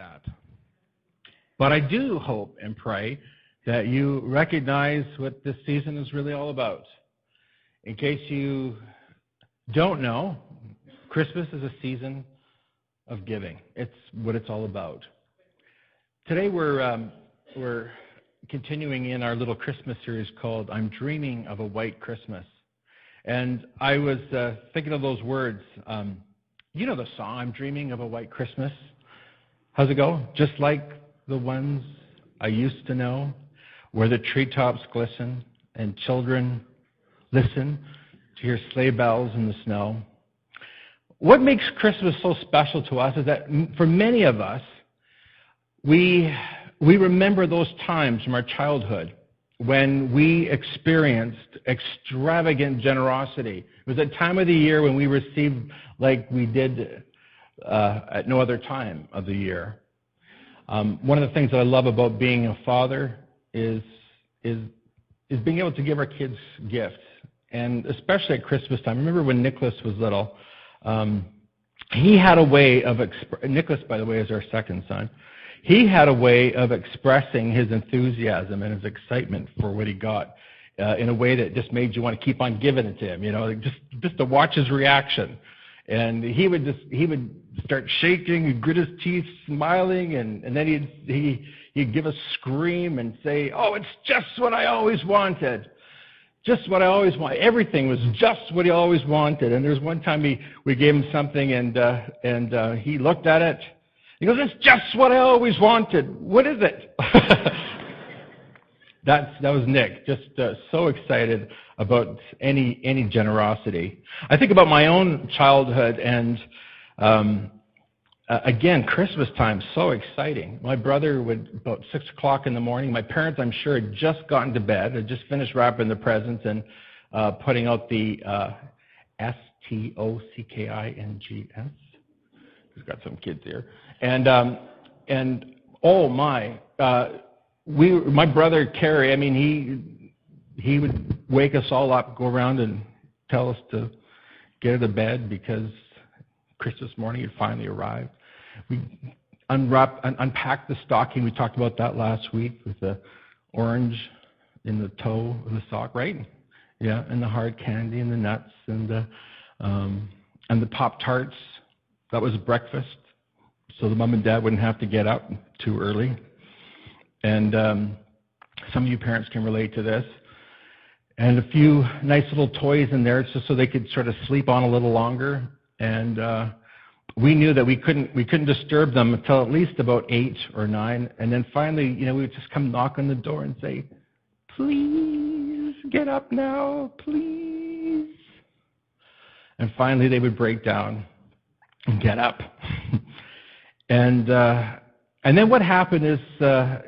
that. But I do hope and pray that you recognize what this season is really all about. In case you don't know, Christmas is a season of giving. It's what it's all about. Today we're um, we're continuing in our little Christmas series called "I'm Dreaming of a White Christmas," and I was uh, thinking of those words. Um, you know the song "I'm Dreaming of a White Christmas." How's it go? Just like the ones I used to know, where the treetops glisten and children listen to hear sleigh bells in the snow. What makes Christmas so special to us is that for many of us, we, we remember those times from our childhood when we experienced extravagant generosity. It was a time of the year when we received like we did uh, at no other time of the year. Um, one of the things that I love about being a father is, is, is being able to give our kids gifts and especially at Christmas time. Remember when Nicholas was little, um, he had a way of exp- Nicholas, by the way, is our second son. He had a way of expressing his enthusiasm and his excitement for what he got uh, in a way that just made you want to keep on giving it to him. You know, just just to watch his reaction. And he would just he would start shaking and grit his teeth, smiling, and and then he'd he he'd give a scream and say, "Oh, it's just what I always wanted." just what I always wanted. Everything was just what he always wanted. And there was one time he, we gave him something and, uh, and uh, he looked at it. He goes, it's just what I always wanted. What is it? That's, that was Nick, just uh, so excited about any, any generosity. I think about my own childhood and um, uh, again, Christmas time, so exciting. My brother would, about 6 o'clock in the morning, my parents, I'm sure, had just gotten to bed, had just finished wrapping the presents and uh, putting out the uh, S-T-O-C-K-I-N-G-S. We've got some kids here. And, um, and oh my, uh, we, my brother Kerry, I mean, he, he would wake us all up, go around and tell us to get out of bed because Christmas morning had finally arrived. We unwrap, un- unpack the stocking. We talked about that last week with the orange in the toe of the sock, right? Yeah, and the hard candy and the nuts and the um, and the pop tarts. That was breakfast, so the mom and dad wouldn't have to get up too early. And um, some of you parents can relate to this. And a few nice little toys in there, just so they could sort of sleep on a little longer. And uh, we knew that we couldn't we couldn't disturb them until at least about eight or nine, and then finally, you know, we would just come knock on the door and say, "Please get up now, please." And finally, they would break down and get up. and uh, and then what happened is, uh,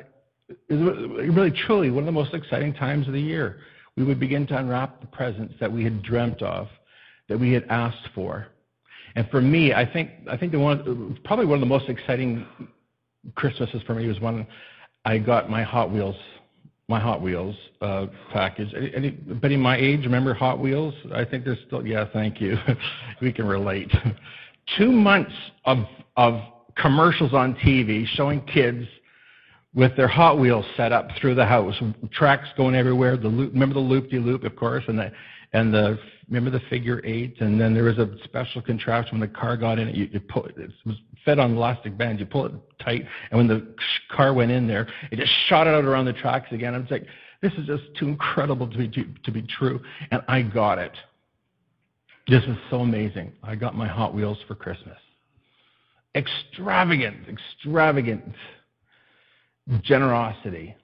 is really truly one of the most exciting times of the year. We would begin to unwrap the presents that we had dreamt of, that we had asked for. And for me, I think I think the one probably one of the most exciting Christmases for me was when I got my Hot Wheels my Hot Wheels uh, package. Anybody my age remember Hot Wheels? I think there's still yeah, thank you. we can relate. Two months of of commercials on TV showing kids with their Hot Wheels set up through the house, tracks going everywhere. The loop, remember the loop de loop, of course, and the and the remember the figure eight, and then there was a special contraption when the car got in it. You, you pull it, it was fed on elastic bands. You pull it tight, and when the car went in there, it just shot it out around the tracks again. I was like, this is just too incredible to be to, to be true, and I got it. This is so amazing. I got my Hot Wheels for Christmas. Extravagant, extravagant generosity.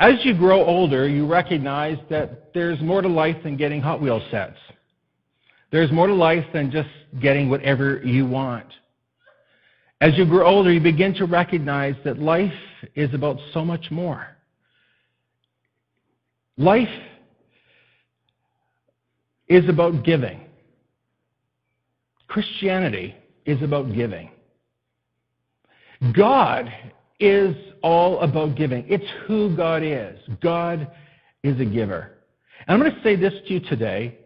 As you grow older, you recognize that there's more to life than getting Hot Wheel sets. There's more to life than just getting whatever you want. As you grow older, you begin to recognize that life is about so much more. Life is about giving. Christianity is about giving. God is all about giving. It's who God is. God is a giver. And I'm going to say this to you today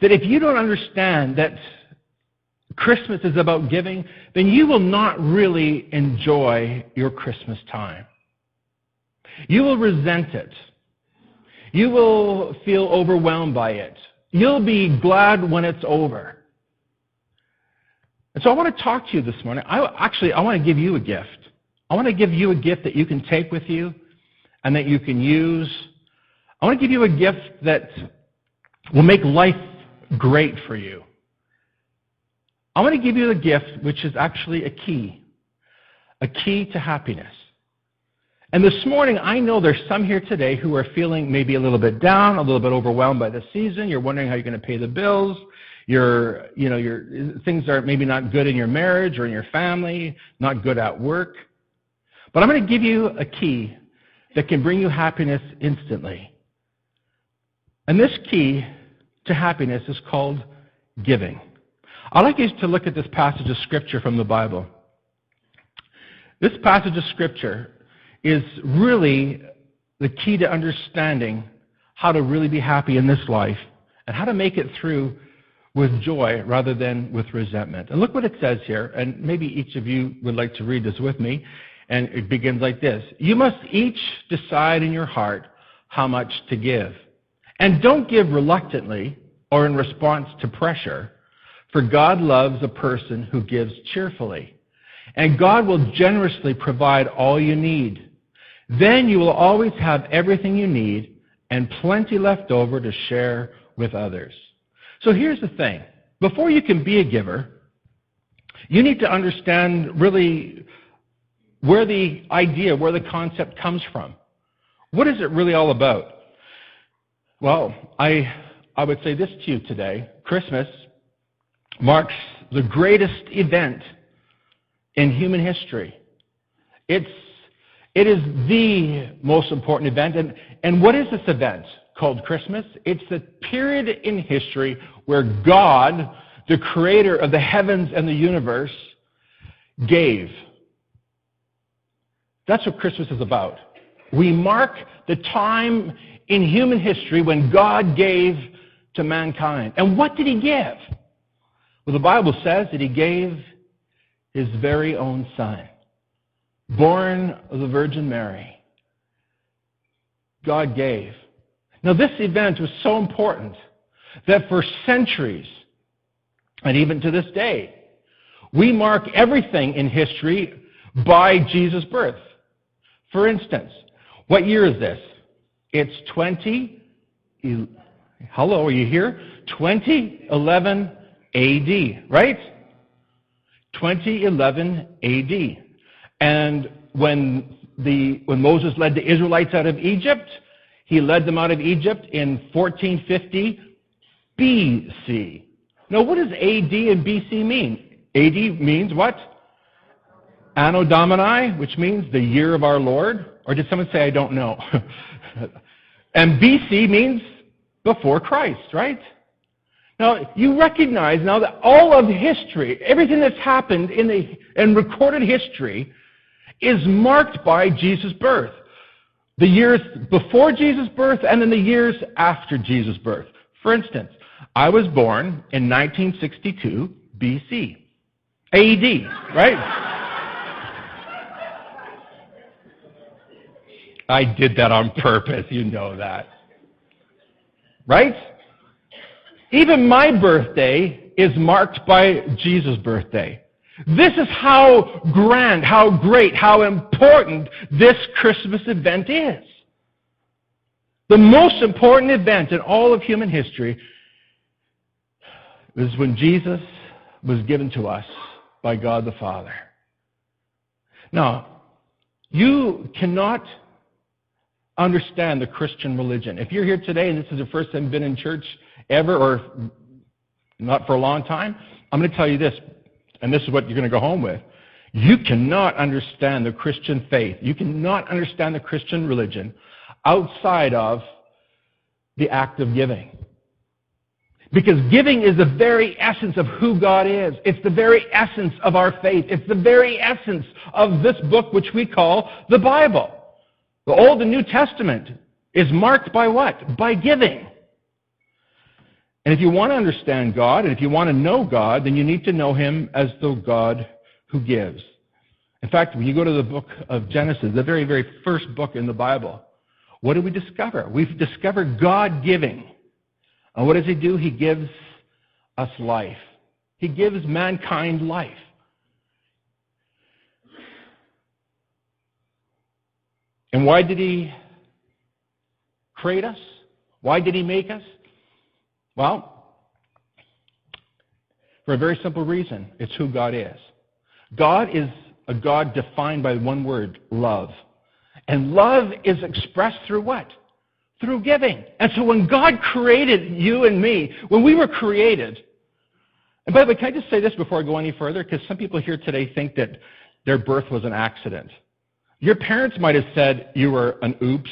that if you don't understand that Christmas is about giving, then you will not really enjoy your Christmas time. You will resent it. You will feel overwhelmed by it. You'll be glad when it's over. And so I want to talk to you this morning. I, actually, I want to give you a gift. I want to give you a gift that you can take with you and that you can use. I want to give you a gift that will make life great for you. I want to give you a gift which is actually a key, a key to happiness. And this morning, I know there's some here today who are feeling maybe a little bit down, a little bit overwhelmed by the season. You're wondering how you're going to pay the bills. You're, you know, your things are maybe not good in your marriage or in your family, not good at work. But I'm going to give you a key that can bring you happiness instantly. And this key to happiness is called giving. I'd like you to look at this passage of Scripture from the Bible. This passage of Scripture is really the key to understanding how to really be happy in this life and how to make it through with joy rather than with resentment. And look what it says here, and maybe each of you would like to read this with me. And it begins like this You must each decide in your heart how much to give. And don't give reluctantly or in response to pressure, for God loves a person who gives cheerfully. And God will generously provide all you need. Then you will always have everything you need and plenty left over to share with others. So here's the thing. Before you can be a giver, you need to understand really where the idea, where the concept comes from. What is it really all about? Well, I, I would say this to you today. Christmas marks the greatest event in human history. It's, it is the most important event. And, and what is this event called Christmas? It's the period in history where God, the creator of the heavens and the universe, gave. That's what Christmas is about. We mark the time in human history when God gave to mankind. And what did he give? Well, the Bible says that he gave his very own son, born of the Virgin Mary. God gave. Now, this event was so important that for centuries, and even to this day, we mark everything in history by Jesus' birth. For instance, what year is this? It's 20. Hello, are you here? 2011 AD, right? 2011 AD. And when the when Moses led the Israelites out of Egypt, he led them out of Egypt in 1450 BC. Now, what does AD and BC mean? AD means what? Anno Domini, which means the year of our Lord. Or did someone say, I don't know? and BC means before Christ, right? Now, you recognize now that all of history, everything that's happened in, the, in recorded history, is marked by Jesus' birth. The years before Jesus' birth and then the years after Jesus' birth. For instance, I was born in 1962 BC. AD, right? I did that on purpose, you know that. Right? Even my birthday is marked by Jesus' birthday. This is how grand, how great, how important this Christmas event is. The most important event in all of human history was when Jesus was given to us by God the Father. Now, you cannot understand the Christian religion. If you're here today and this is the first time you've been in church ever or not for a long time, I'm going to tell you this, and this is what you're going to go home with. You cannot understand the Christian faith. You cannot understand the Christian religion outside of the act of giving. Because giving is the very essence of who God is. It's the very essence of our faith. It's the very essence of this book which we call the Bible. The Old and New Testament is marked by what? By giving. And if you want to understand God, and if you want to know God, then you need to know Him as the God who gives. In fact, when you go to the book of Genesis, the very, very first book in the Bible, what do we discover? We've discovered God giving. And what does He do? He gives us life. He gives mankind life. And why did He create us? Why did He make us? Well, for a very simple reason it's who God is. God is a God defined by one word love. And love is expressed through what? Through giving. And so when God created you and me, when we were created, and by the way, can I just say this before I go any further? Because some people here today think that their birth was an accident. Your parents might have said you were an oops.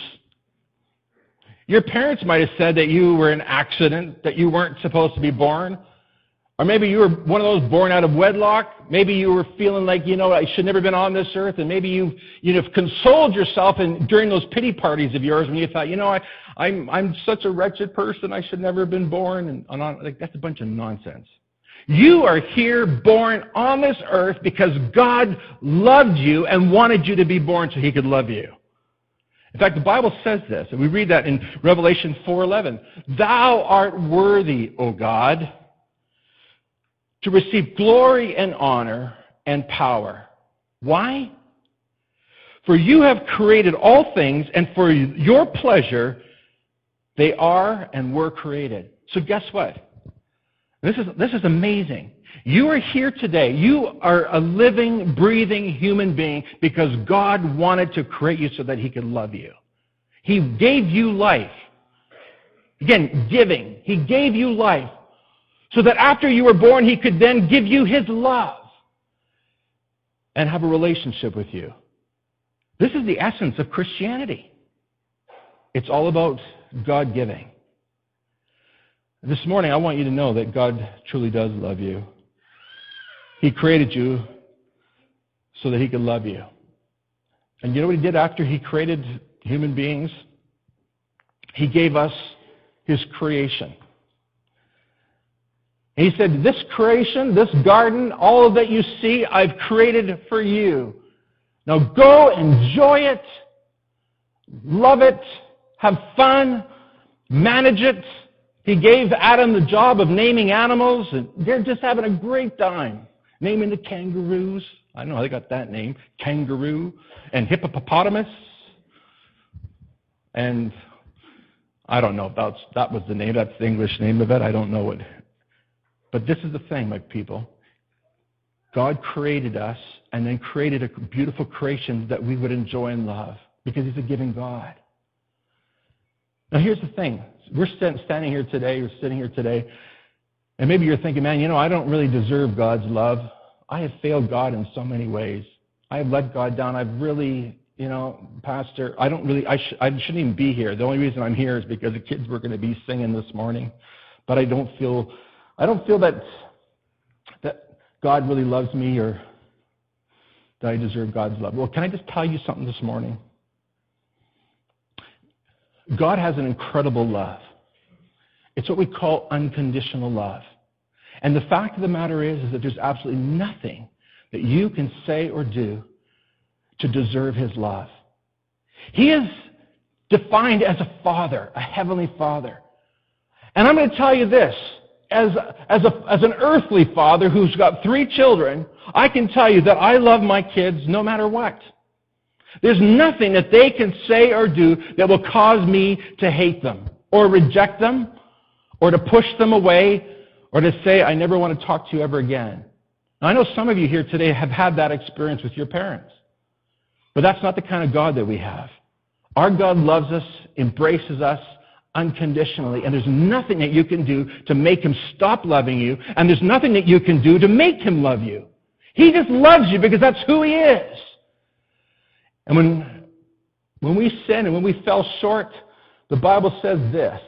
Your parents might have said that you were an accident, that you weren't supposed to be born. Or maybe you were one of those born out of wedlock. Maybe you were feeling like, you know, I should never have been on this earth. And maybe you, you have consoled yourself in, during those pity parties of yours when you thought, you know, I, I'm, I'm such a wretched person. I should never have been born. And, and on, like, that's a bunch of nonsense. You are here born on this earth because God loved you and wanted you to be born so he could love you. In fact, the Bible says this, and we read that in Revelation 4:11. Thou art worthy, O God, to receive glory and honor and power. Why? For you have created all things, and for your pleasure they are and were created. So guess what? This is, this is amazing. You are here today. You are a living, breathing human being because God wanted to create you so that He could love you. He gave you life. Again, giving. He gave you life so that after you were born, He could then give you His love and have a relationship with you. This is the essence of Christianity. It's all about God giving. This morning, I want you to know that God truly does love you. He created you so that He could love you. And you know what He did after He created human beings? He gave us His creation. He said, This creation, this garden, all that you see, I've created for you. Now go enjoy it, love it, have fun, manage it, he gave Adam the job of naming animals, and they're just having a great time. Naming the kangaroos. I know they got that name. Kangaroo. And hippopotamus. And I don't know that's, that was the name. That's the English name of it. I don't know it. But this is the thing, my people. God created us and then created a beautiful creation that we would enjoy and love because He's a giving God. Now, here's the thing we're standing here today, we're sitting here today, and maybe you're thinking, man, you know, I don't really deserve God's love. I have failed God in so many ways. I have let God down. I've really, you know, Pastor, I don't really, I, sh- I shouldn't even be here. The only reason I'm here is because the kids were going to be singing this morning. But I don't feel, I don't feel that, that God really loves me or that I deserve God's love. Well, can I just tell you something this morning? God has an incredible love. It's what we call unconditional love. And the fact of the matter is, is that there's absolutely nothing that you can say or do to deserve his love. He is defined as a father, a heavenly father. And I'm going to tell you this. As, as, a, as an earthly father who's got three children, I can tell you that I love my kids no matter what. There's nothing that they can say or do that will cause me to hate them or reject them or to push them away or to say, I never want to talk to you ever again. Now, I know some of you here today have had that experience with your parents, but that's not the kind of God that we have. Our God loves us, embraces us unconditionally, and there's nothing that you can do to make him stop loving you, and there's nothing that you can do to make him love you. He just loves you because that's who he is. And when, when we sin and when we fell short, the Bible says this.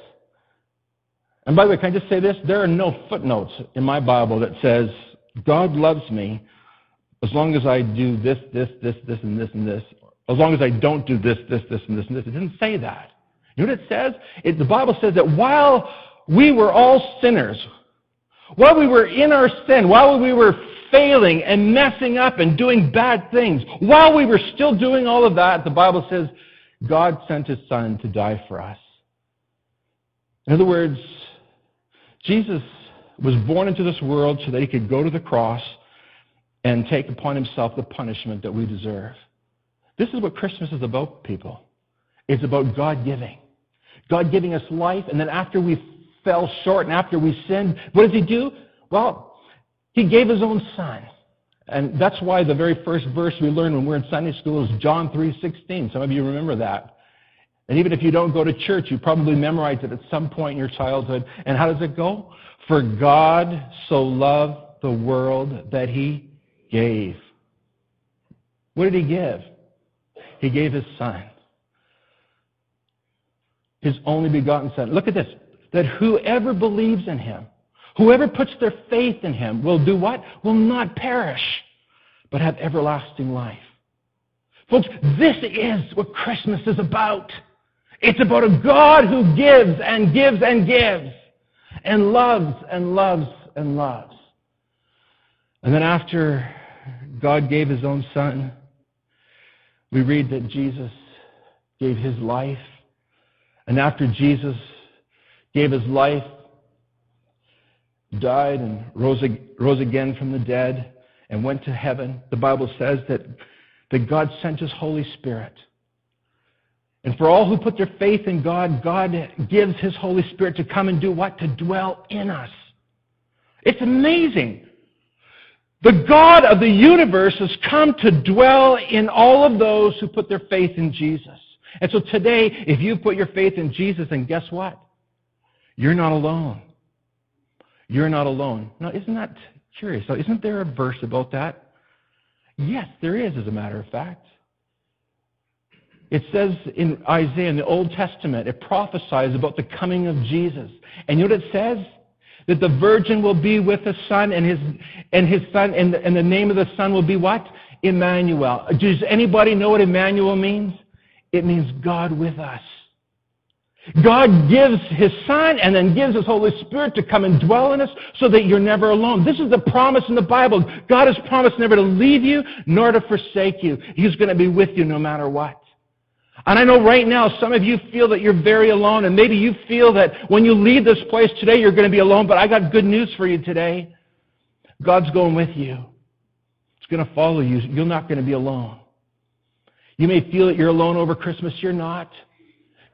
And by the way, can I just say this? There are no footnotes in my Bible that says, God loves me as long as I do this, this, this, this, and this, and this. As long as I don't do this, this, this, and this, and this. It didn't say that. You know what it says? It, the Bible says that while we were all sinners, while we were in our sin, while we were failing and messing up and doing bad things, while we were still doing all of that, the Bible says God sent his son to die for us. In other words, Jesus was born into this world so that he could go to the cross and take upon himself the punishment that we deserve. This is what Christmas is about, people. It's about God giving. God giving us life, and then after we fell short and after we sinned, what does he do? Well, he gave his own son. And that's why the very first verse we learn when we're in Sunday school is John 3:16. Some of you remember that. And even if you don't go to church, you probably memorized it at some point in your childhood. And how does it go? For God so loved the world that he gave. What did he give? He gave his son. His only begotten son. Look at this. That whoever believes in him, whoever puts their faith in him, will do what? Will not perish, but have everlasting life. Folks, this is what Christmas is about. It's about a God who gives and gives and gives and loves and loves and loves. And then after God gave his own son, we read that Jesus gave his life. And after Jesus gave his life, died and rose, rose again from the dead and went to heaven, the Bible says that, that God sent his Holy Spirit and for all who put their faith in God, God gives His Holy Spirit to come and do what? To dwell in us. It's amazing. The God of the universe has come to dwell in all of those who put their faith in Jesus. And so today, if you put your faith in Jesus, then guess what? You're not alone. You're not alone. Now, isn't that curious? So, Isn't there a verse about that? Yes, there is, as a matter of fact. It says in Isaiah, in the Old Testament, it prophesies about the coming of Jesus. And you know what it says? That the virgin will be with a son, and his, and his son, and the, and the name of the son will be what? Emmanuel. Does anybody know what Emmanuel means? It means God with us. God gives His Son and then gives His Holy Spirit to come and dwell in us so that you're never alone. This is the promise in the Bible. God has promised never to leave you nor to forsake you. He's going to be with you no matter what. And I know right now some of you feel that you're very alone, and maybe you feel that when you leave this place today, you're going to be alone, but I got good news for you today. God's going with you. It's going to follow you. You're not going to be alone. You may feel that you're alone over Christmas. You're not.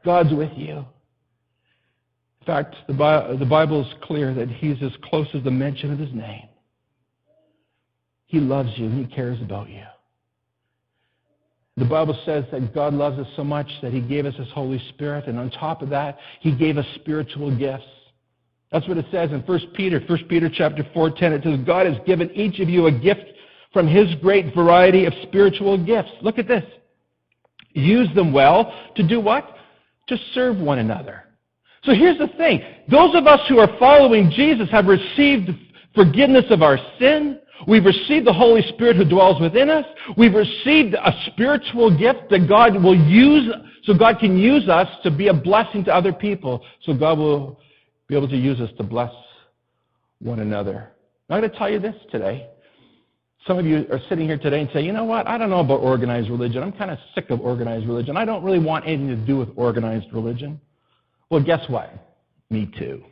God's with you. In fact, the Bible is clear that He's as close as the mention of His name. He loves you and He cares about you. The Bible says that God loves us so much that He gave us His Holy Spirit, and on top of that, He gave us spiritual gifts. That's what it says in 1 Peter, 1 Peter chapter 4, 10. It says, God has given each of you a gift from His great variety of spiritual gifts. Look at this. Use them well to do what? To serve one another. So here's the thing. Those of us who are following Jesus have received forgiveness of our sin. We've received the Holy Spirit who dwells within us. We've received a spiritual gift that God will use, so God can use us to be a blessing to other people. So God will be able to use us to bless one another. I'm going to tell you this today. Some of you are sitting here today and say, you know what? I don't know about organized religion. I'm kind of sick of organized religion. I don't really want anything to do with organized religion. Well, guess what? Me too.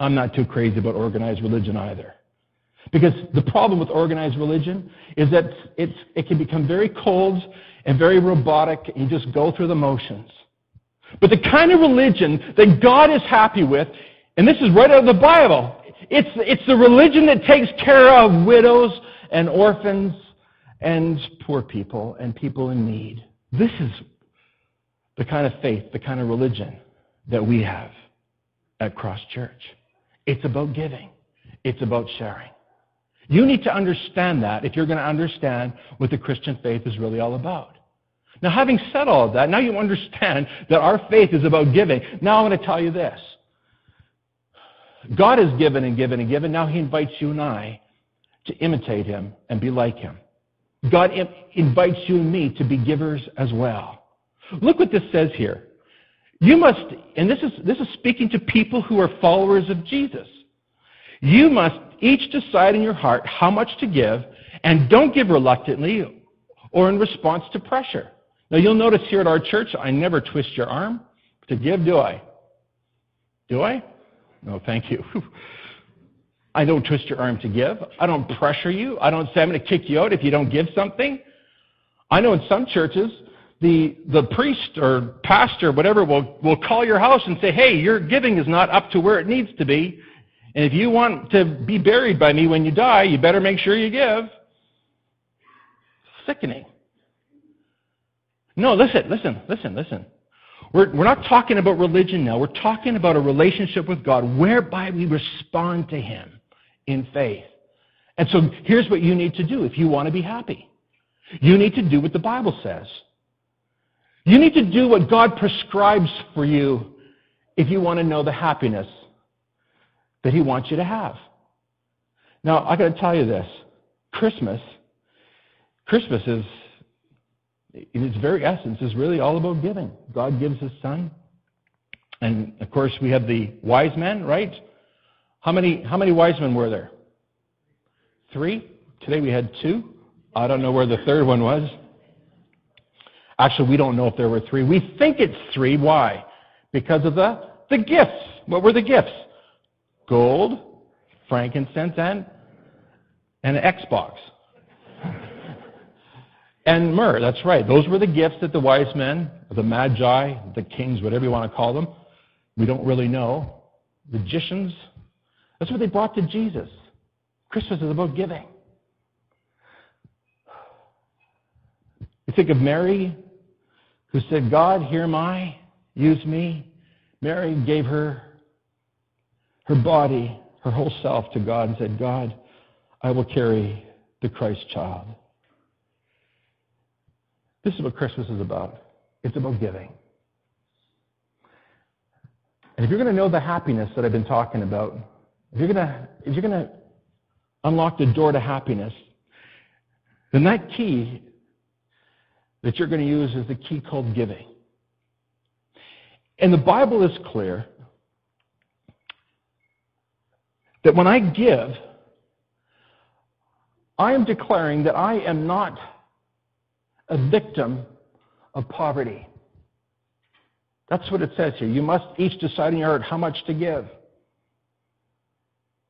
I'm not too crazy about organized religion either. Because the problem with organized religion is that it's, it can become very cold and very robotic, and you just go through the motions. But the kind of religion that God is happy with, and this is right out of the Bible, it's, it's the religion that takes care of widows and orphans and poor people and people in need. This is the kind of faith, the kind of religion that we have at Cross Church. It's about giving. It's about sharing. You need to understand that if you're going to understand what the Christian faith is really all about. Now, having said all of that, now you understand that our faith is about giving. Now I'm going to tell you this. God has given and given and given. Now he invites you and I to imitate him and be like him. God invites you and me to be givers as well. Look what this says here. You must, and this is, this is speaking to people who are followers of Jesus. You must each decide in your heart how much to give, and don't give reluctantly or in response to pressure. Now, you'll notice here at our church, I never twist your arm to give, do I? Do I? No, thank you. I don't twist your arm to give. I don't pressure you. I don't say I'm going to kick you out if you don't give something. I know in some churches, the, the priest or pastor, whatever, will, will call your house and say, hey, your giving is not up to where it needs to be. And if you want to be buried by me when you die, you better make sure you give. Sickening. No, listen, listen, listen, listen. We're, we're not talking about religion now. We're talking about a relationship with God whereby we respond to Him in faith. And so here's what you need to do if you want to be happy. You need to do what the Bible says. You need to do what God prescribes for you if you want to know the happiness that He wants you to have. Now, I got to tell you this Christmas, Christmas is, in its very essence, is really all about giving. God gives His Son. And of course, we have the wise men, right? How many, how many wise men were there? Three? Today we had two. I don't know where the third one was. Actually, we don't know if there were three. We think it's three. Why? Because of the, the gifts. What were the gifts? Gold, frankincense, and, and an Xbox. And myrrh, that's right. Those were the gifts that the wise men, the magi, the kings, whatever you want to call them, we don't really know. Magicians, that's what they brought to Jesus. Christmas is about giving. You think of Mary, who said, God, hear my, use me. Mary gave her her body, her whole self to God and said, God, I will carry the Christ child. This is what Christmas is about. It's about giving. And if you're going to know the happiness that I've been talking about, if you're going to, if you're going to unlock the door to happiness, then that key that you're going to use is the key called giving. And the Bible is clear that when I give, I am declaring that I am not a victim of poverty. That's what it says here. You must each decide in your heart how much to give.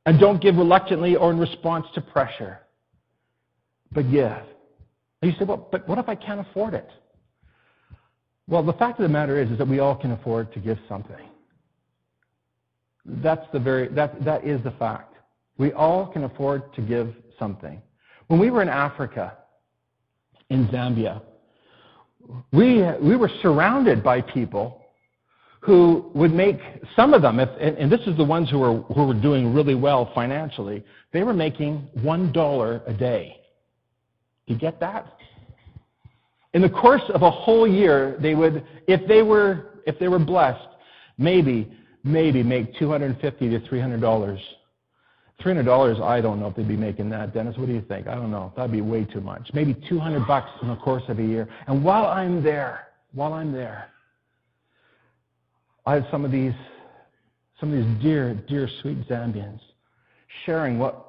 And don't give reluctantly or in response to pressure, but give. And you say, well, but what if I can't afford it? Well, the fact of the matter is, is that we all can afford to give something. That's the very, that, that is the fact. We all can afford to give something. When we were in Africa, in Zambia, we, we were surrounded by people who would make, some of them, if, and, and this is the ones who were, who were doing really well financially, they were making $1 a day. Do you get that? In the course of a whole year, they would, if they were, if they were blessed, maybe maybe make 250 to $300. $300, I don't know if they'd be making that. Dennis, what do you think? I don't know. That'd be way too much. Maybe 200 bucks in the course of a year. And while I'm there, while I'm there, I have some of these, some of these dear, dear, sweet Zambians sharing what,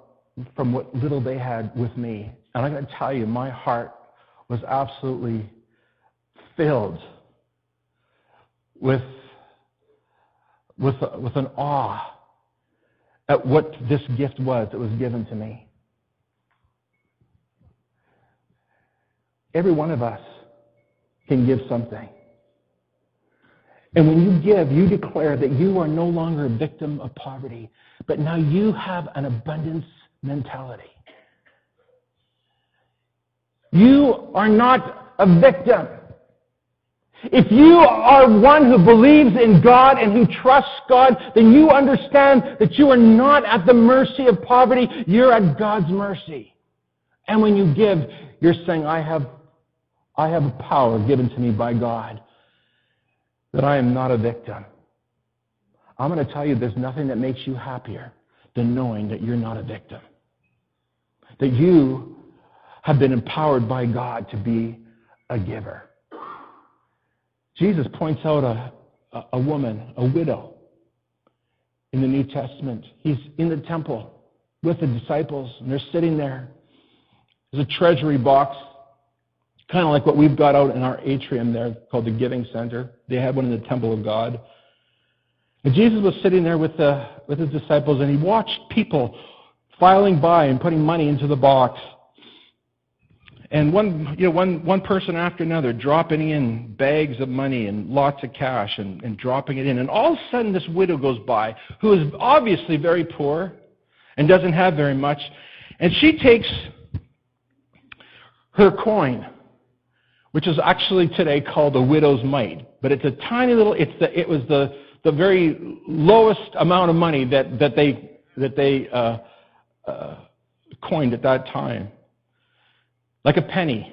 from what little they had with me. And I'm going to tell you, my heart was absolutely filled with with, with an awe at what this gift was that was given to me. Every one of us can give something. And when you give, you declare that you are no longer a victim of poverty, but now you have an abundance mentality. You are not a victim. If you are one who believes in God and who trusts God, then you understand that you are not at the mercy of poverty, you're at God's mercy. And when you give, you're saying, I have, I have a power given to me by God, that I am not a victim. I'm going to tell you there's nothing that makes you happier than knowing that you're not a victim. That you have been empowered by God to be a giver. Jesus points out a, a, woman, a widow, in the New Testament. He's in the temple with the disciples, and they're sitting there. There's a treasury box, kind of like what we've got out in our atrium there called the Giving Center. They had one in the temple of God. And Jesus was sitting there with, the, with his disciples, and he watched people filing by and putting money into the box. And one, you know, one, one person after another dropping in bags of money and lots of cash and, and dropping it in. And all of a sudden, this widow goes by, who is obviously very poor and doesn't have very much. And she takes her coin, which is actually today called a widow's mite. But it's a tiny little, it's the, it was the, the very lowest amount of money that, that they, that they uh, uh, coined at that time like a penny.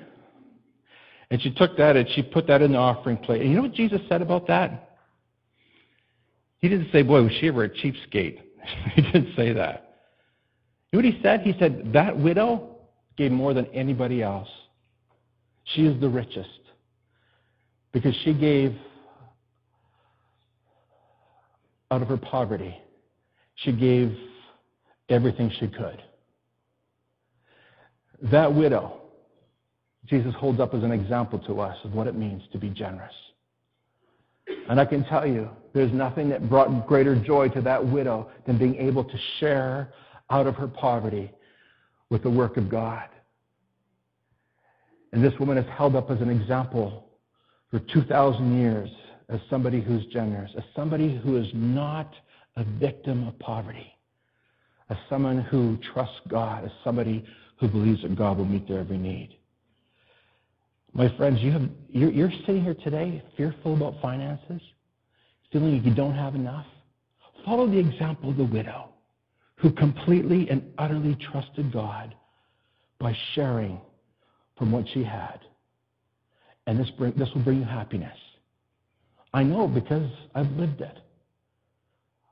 And she took that and she put that in the offering plate. And you know what Jesus said about that? He didn't say, boy, was she ever a cheapskate. he didn't say that. You know what he said? He said, that widow gave more than anybody else. She is the richest because she gave out of her poverty. She gave everything she could. That widow Jesus holds up as an example to us of what it means to be generous. And I can tell you, there's nothing that brought greater joy to that widow than being able to share out of her poverty with the work of God. And this woman is held up as an example for 2,000 years as somebody who's generous, as somebody who is not a victim of poverty, as someone who trusts God, as somebody who believes that God will meet their every need. My friends, you have, you're, you're sitting here today fearful about finances, feeling like you don't have enough. Follow the example of the widow who completely and utterly trusted God by sharing from what she had. And this, bring, this will bring you happiness. I know because I've lived it.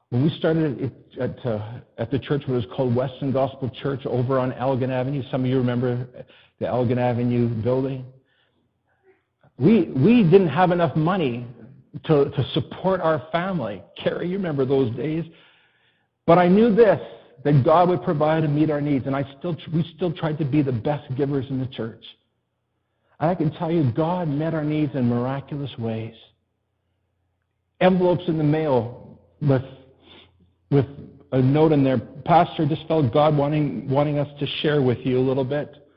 When we started it at, uh, at the church, what was called Weston Gospel Church over on Elgin Avenue, some of you remember the Elgin Avenue building. We, we didn't have enough money to, to support our family. Carrie, you remember those days. But I knew this, that God would provide and meet our needs, and I still, we still tried to be the best givers in the church. And I can tell you, God met our needs in miraculous ways. Envelopes in the mail with, with a note in there, Pastor, just felt God wanting, wanting us to share with you a little bit.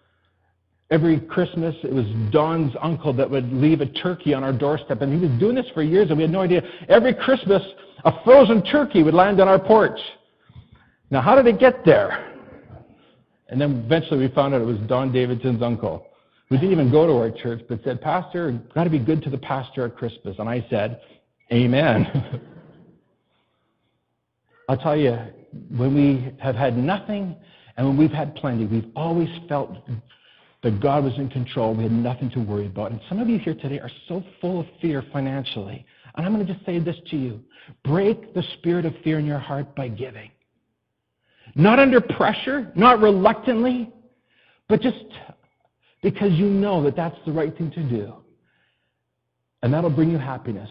Every Christmas, it was Don's uncle that would leave a turkey on our doorstep, and he was doing this for years, and we had no idea. Every Christmas, a frozen turkey would land on our porch. Now, how did it get there? And then eventually we found out it was Don Davidson's uncle. We didn't even go to our church, but said, Pastor, got to be good to the pastor at Christmas. And I said, Amen. I'll tell you, when we have had nothing and when we've had plenty, we've always felt that God was in control. We had nothing to worry about. And some of you here today are so full of fear financially. And I'm going to just say this to you break the spirit of fear in your heart by giving. Not under pressure, not reluctantly, but just because you know that that's the right thing to do. And that'll bring you happiness.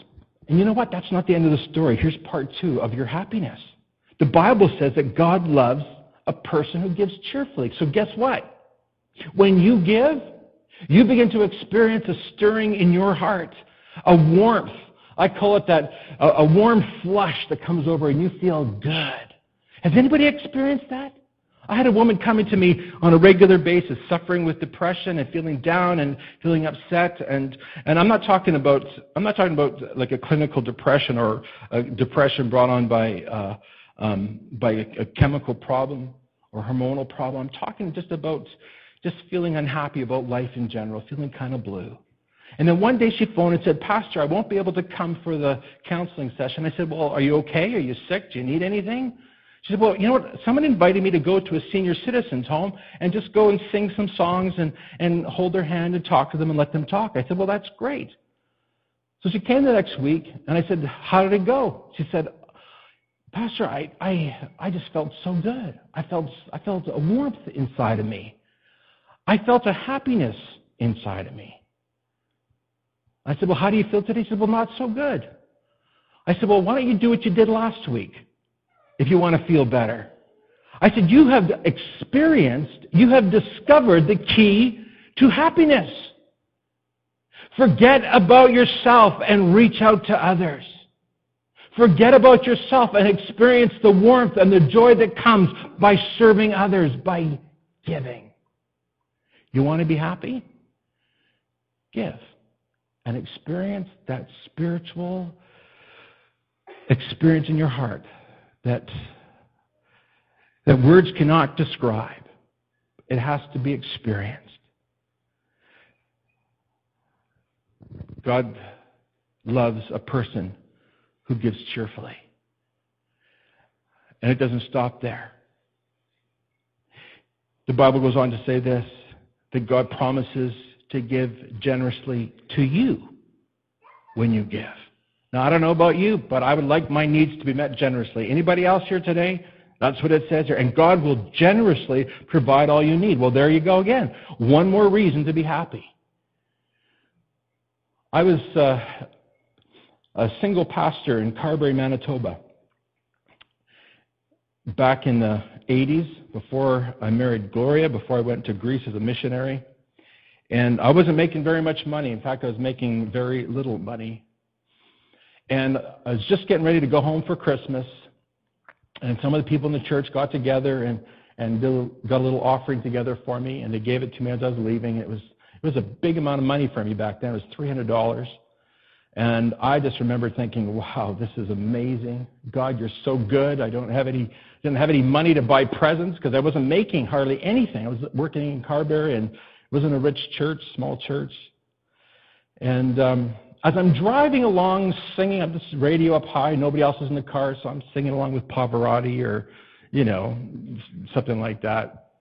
And you know what? That's not the end of the story. Here's part two of your happiness. The Bible says that God loves a person who gives cheerfully. So guess what? When you give, you begin to experience a stirring in your heart, a warmth. I call it that, a, a warm flush that comes over and you feel good. Has anybody experienced that? I had a woman coming to me on a regular basis, suffering with depression and feeling down and feeling upset. And, and I'm not talking about, I'm not talking about like a clinical depression or a depression brought on by, uh, um, by a, a chemical problem or hormonal problem. I'm talking just about just feeling unhappy about life in general, feeling kind of blue. And then one day she phoned and said, Pastor, I won't be able to come for the counseling session. I said, Well, are you okay? Are you sick? Do you need anything? She said, Well, you know what? Someone invited me to go to a senior citizens home and just go and sing some songs and, and hold their hand and talk to them and let them talk. I said, Well, that's great. So she came the next week and I said, How did it go? She said, Pastor, I, I, I just felt so good. I felt, I felt a warmth inside of me. I felt a happiness inside of me. I said, Well, how do you feel today? He said, Well, not so good. I said, Well, why don't you do what you did last week if you want to feel better? I said, You have experienced, you have discovered the key to happiness. Forget about yourself and reach out to others. Forget about yourself and experience the warmth and the joy that comes by serving others, by giving. You want to be happy? Give. And experience that spiritual experience in your heart that, that words cannot describe. It has to be experienced. God loves a person who gives cheerfully. And it doesn't stop there. The Bible goes on to say this that God promises to give generously to you when you give. Now, I don't know about you, but I would like my needs to be met generously. Anybody else here today? That's what it says here. And God will generously provide all you need. Well, there you go again. One more reason to be happy. I was uh, a single pastor in Carberry, Manitoba, back in the 80s, before I married Gloria, before I went to Greece as a missionary. And I wasn't making very much money. In fact, I was making very little money. And I was just getting ready to go home for Christmas. And some of the people in the church got together and, and got a little offering together for me. And they gave it to me as I was leaving. It was it was a big amount of money for me back then. It was $300. And I just remember thinking, wow, this is amazing. God, you're so good. I don't have any, didn't have any money to buy presents because I wasn't making hardly anything. I was working in Carberry and it wasn't a rich church, small church. And um, as I'm driving along, singing up this radio up high, nobody else is in the car, so I'm singing along with Pavarotti or, you know, something like that.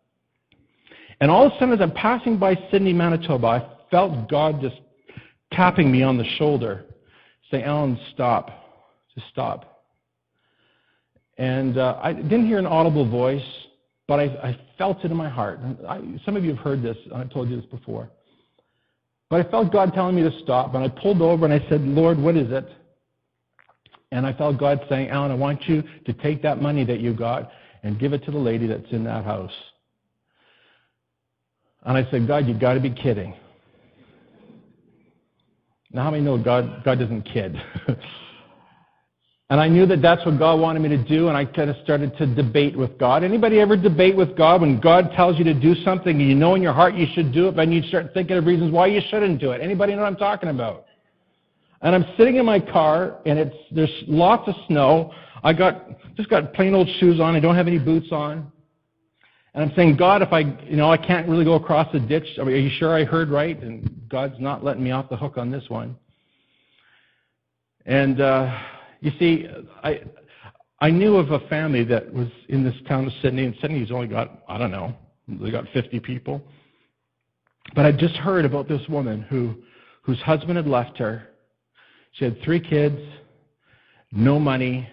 And all of a sudden, as I'm passing by Sidney, Manitoba, I felt God just tapping me on the shoulder, saying, Alan, stop. Just stop. And uh, I didn't hear an audible voice, but I, I felt it in my heart. I, some of you have heard this. I've told you this before. But I felt God telling me to stop, and I pulled over and I said, Lord, what is it? And I felt God saying, Alan, I want you to take that money that you got and give it to the lady that's in that house. And I said, God, you've got to be kidding. Now, how many know God, God doesn't kid? and I knew that that's what God wanted me to do, and I kind of started to debate with God. Anybody ever debate with God when God tells you to do something and you know in your heart you should do it, but then you start thinking of reasons why you shouldn't do it? Anybody know what I'm talking about? And I'm sitting in my car, and it's there's lots of snow. I got just got plain old shoes on. I don't have any boots on. And I'm saying, God, if I, you know, I can't really go across the ditch. I mean, are you sure I heard right? And God's not letting me off the hook on this one. And uh, you see, I I knew of a family that was in this town of Sidney, and Sidney's only got I don't know, they got 50 people. But I just heard about this woman who whose husband had left her. She had three kids, no money,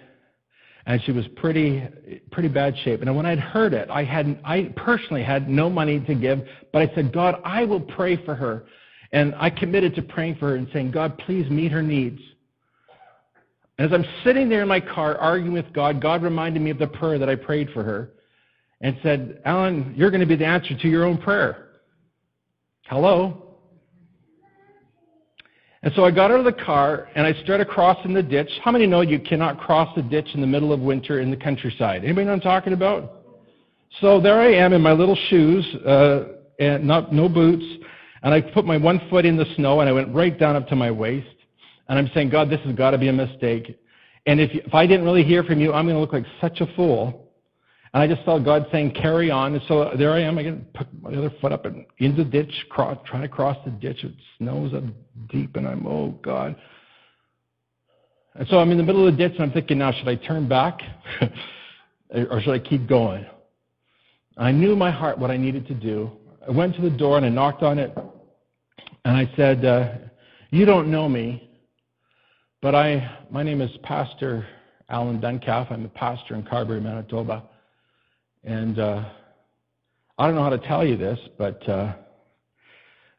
and she was pretty pretty bad shape. And when I'd heard it, I had I personally had no money to give, but I said, God, I will pray for her. And I committed to praying for her and saying, God, please meet her needs. And As I'm sitting there in my car arguing with God, God reminded me of the prayer that I prayed for her and said, Alan, you're going to be the answer to your own prayer. Hello? And so I got out of the car and I started crossing the ditch. How many know you cannot cross the ditch in the middle of winter in the countryside? Anybody know what I'm talking about? So there I am in my little shoes, uh, and not no boots, and I put my one foot in the snow and I went right down up to my waist. And I'm saying, God, this has got to be a mistake. And if, if I didn't really hear from you, I'm going to look like such a fool. And I just felt God saying, carry on. And so there I am. I get put my other foot up and in the ditch, cross, trying to cross the ditch. It snows up deep, and I'm, oh, God. And so I'm in the middle of the ditch, and I'm thinking, now, should I turn back? or should I keep going? I knew my heart what I needed to do. I went to the door and I knocked on it, and I said, uh, you don't know me, but I, my name is Pastor Alan Duncalf. I'm a pastor in Carberry, Manitoba. And uh, I don't know how to tell you this, but uh,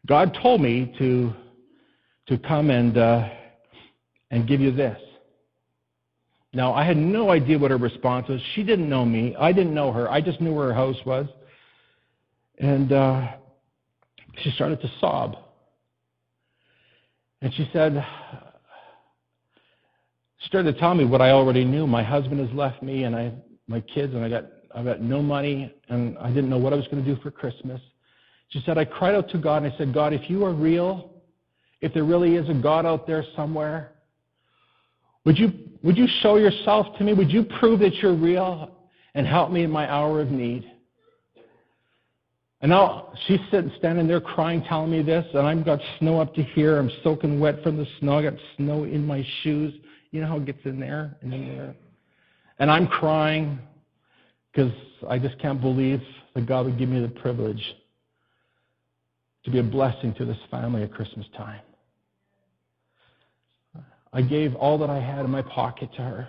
God told me to to come and uh, and give you this. Now, I had no idea what her response was. She didn't know me. I didn't know her. I just knew where her house was. And uh, she started to sob. And she said, started to tell me what I already knew. My husband has left me, and I, my kids, and I got, I got no money, and I didn't know what I was going to do for Christmas. She said, I cried out to God, and I said, God, if you are real, if there really is a God out there somewhere, would you, would you show yourself to me? Would you prove that you're real and help me in my hour of need? And now she's sitting, standing there crying, telling me this, and I've got snow up to here. I'm soaking wet from the snow. I got snow in my shoes. You know how it gets in there and in there? And I'm crying because I just can't believe that God would give me the privilege to be a blessing to this family at Christmas time. I gave all that I had in my pocket to her.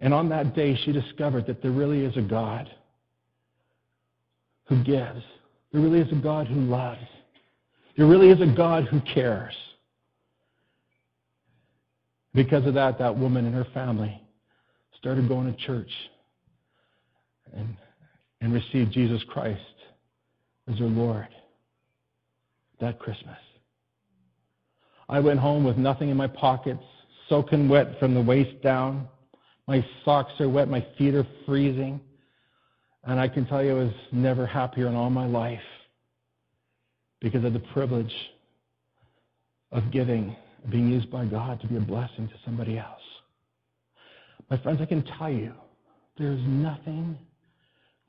And on that day, she discovered that there really is a God who gives. There really is a God who loves. There really is a God who cares. Because of that, that woman and her family started going to church and, and received Jesus Christ as their Lord that Christmas. I went home with nothing in my pockets, soaking wet from the waist down. My socks are wet, my feet are freezing. And I can tell you I was never happier in all my life because of the privilege of giving, being used by God to be a blessing to somebody else. My friends, I can tell you there's nothing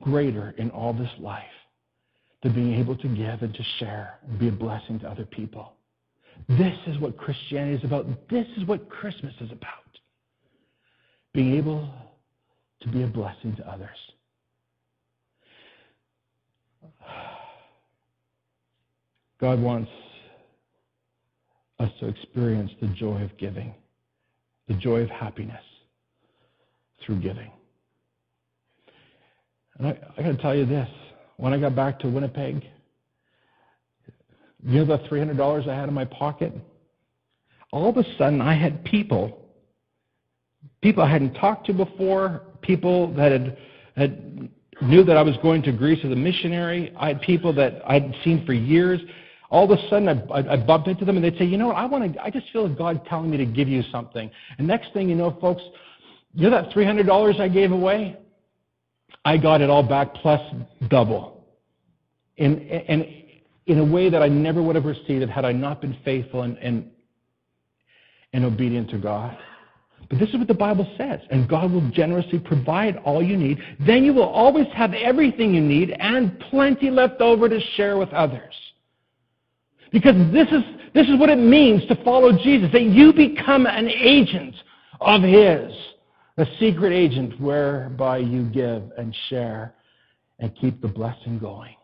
greater in all this life than being able to give and to share and be a blessing to other people. This is what Christianity is about. This is what Christmas is about. Being able to be a blessing to others. God wants us to experience the joy of giving, the joy of happiness through giving. And I, I got to tell you this when I got back to Winnipeg, you know the $300 I had in my pocket? All of a sudden, I had people, people I hadn't talked to before, people that had, had knew that I was going to Greece as a missionary. I had people that I'd seen for years. All of a sudden, I, I, I bumped into them, and they'd say, "You know what? I want to. I just feel God telling me to give you something." And next thing you know, folks, you know that three hundred dollars I gave away? I got it all back plus double. And, and in a way that I never would have received it had I not been faithful and, and, and obedient to God. But this is what the Bible says, and God will generously provide all you need. Then you will always have everything you need and plenty left over to share with others. Because this is, this is what it means to follow Jesus, that you become an agent of His, a secret agent whereby you give and share and keep the blessing going.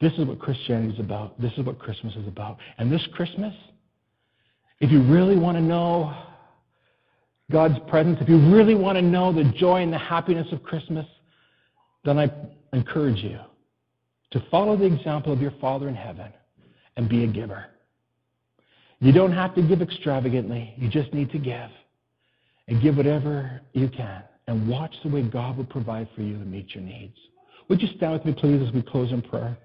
This is what Christianity is about. This is what Christmas is about. And this Christmas, if you really want to know God's presence, if you really want to know the joy and the happiness of Christmas, then I encourage you to follow the example of your Father in heaven and be a giver. You don't have to give extravagantly. You just need to give. And give whatever you can. And watch the way God will provide for you and meet your needs. Would you stand with me, please, as we close in prayer?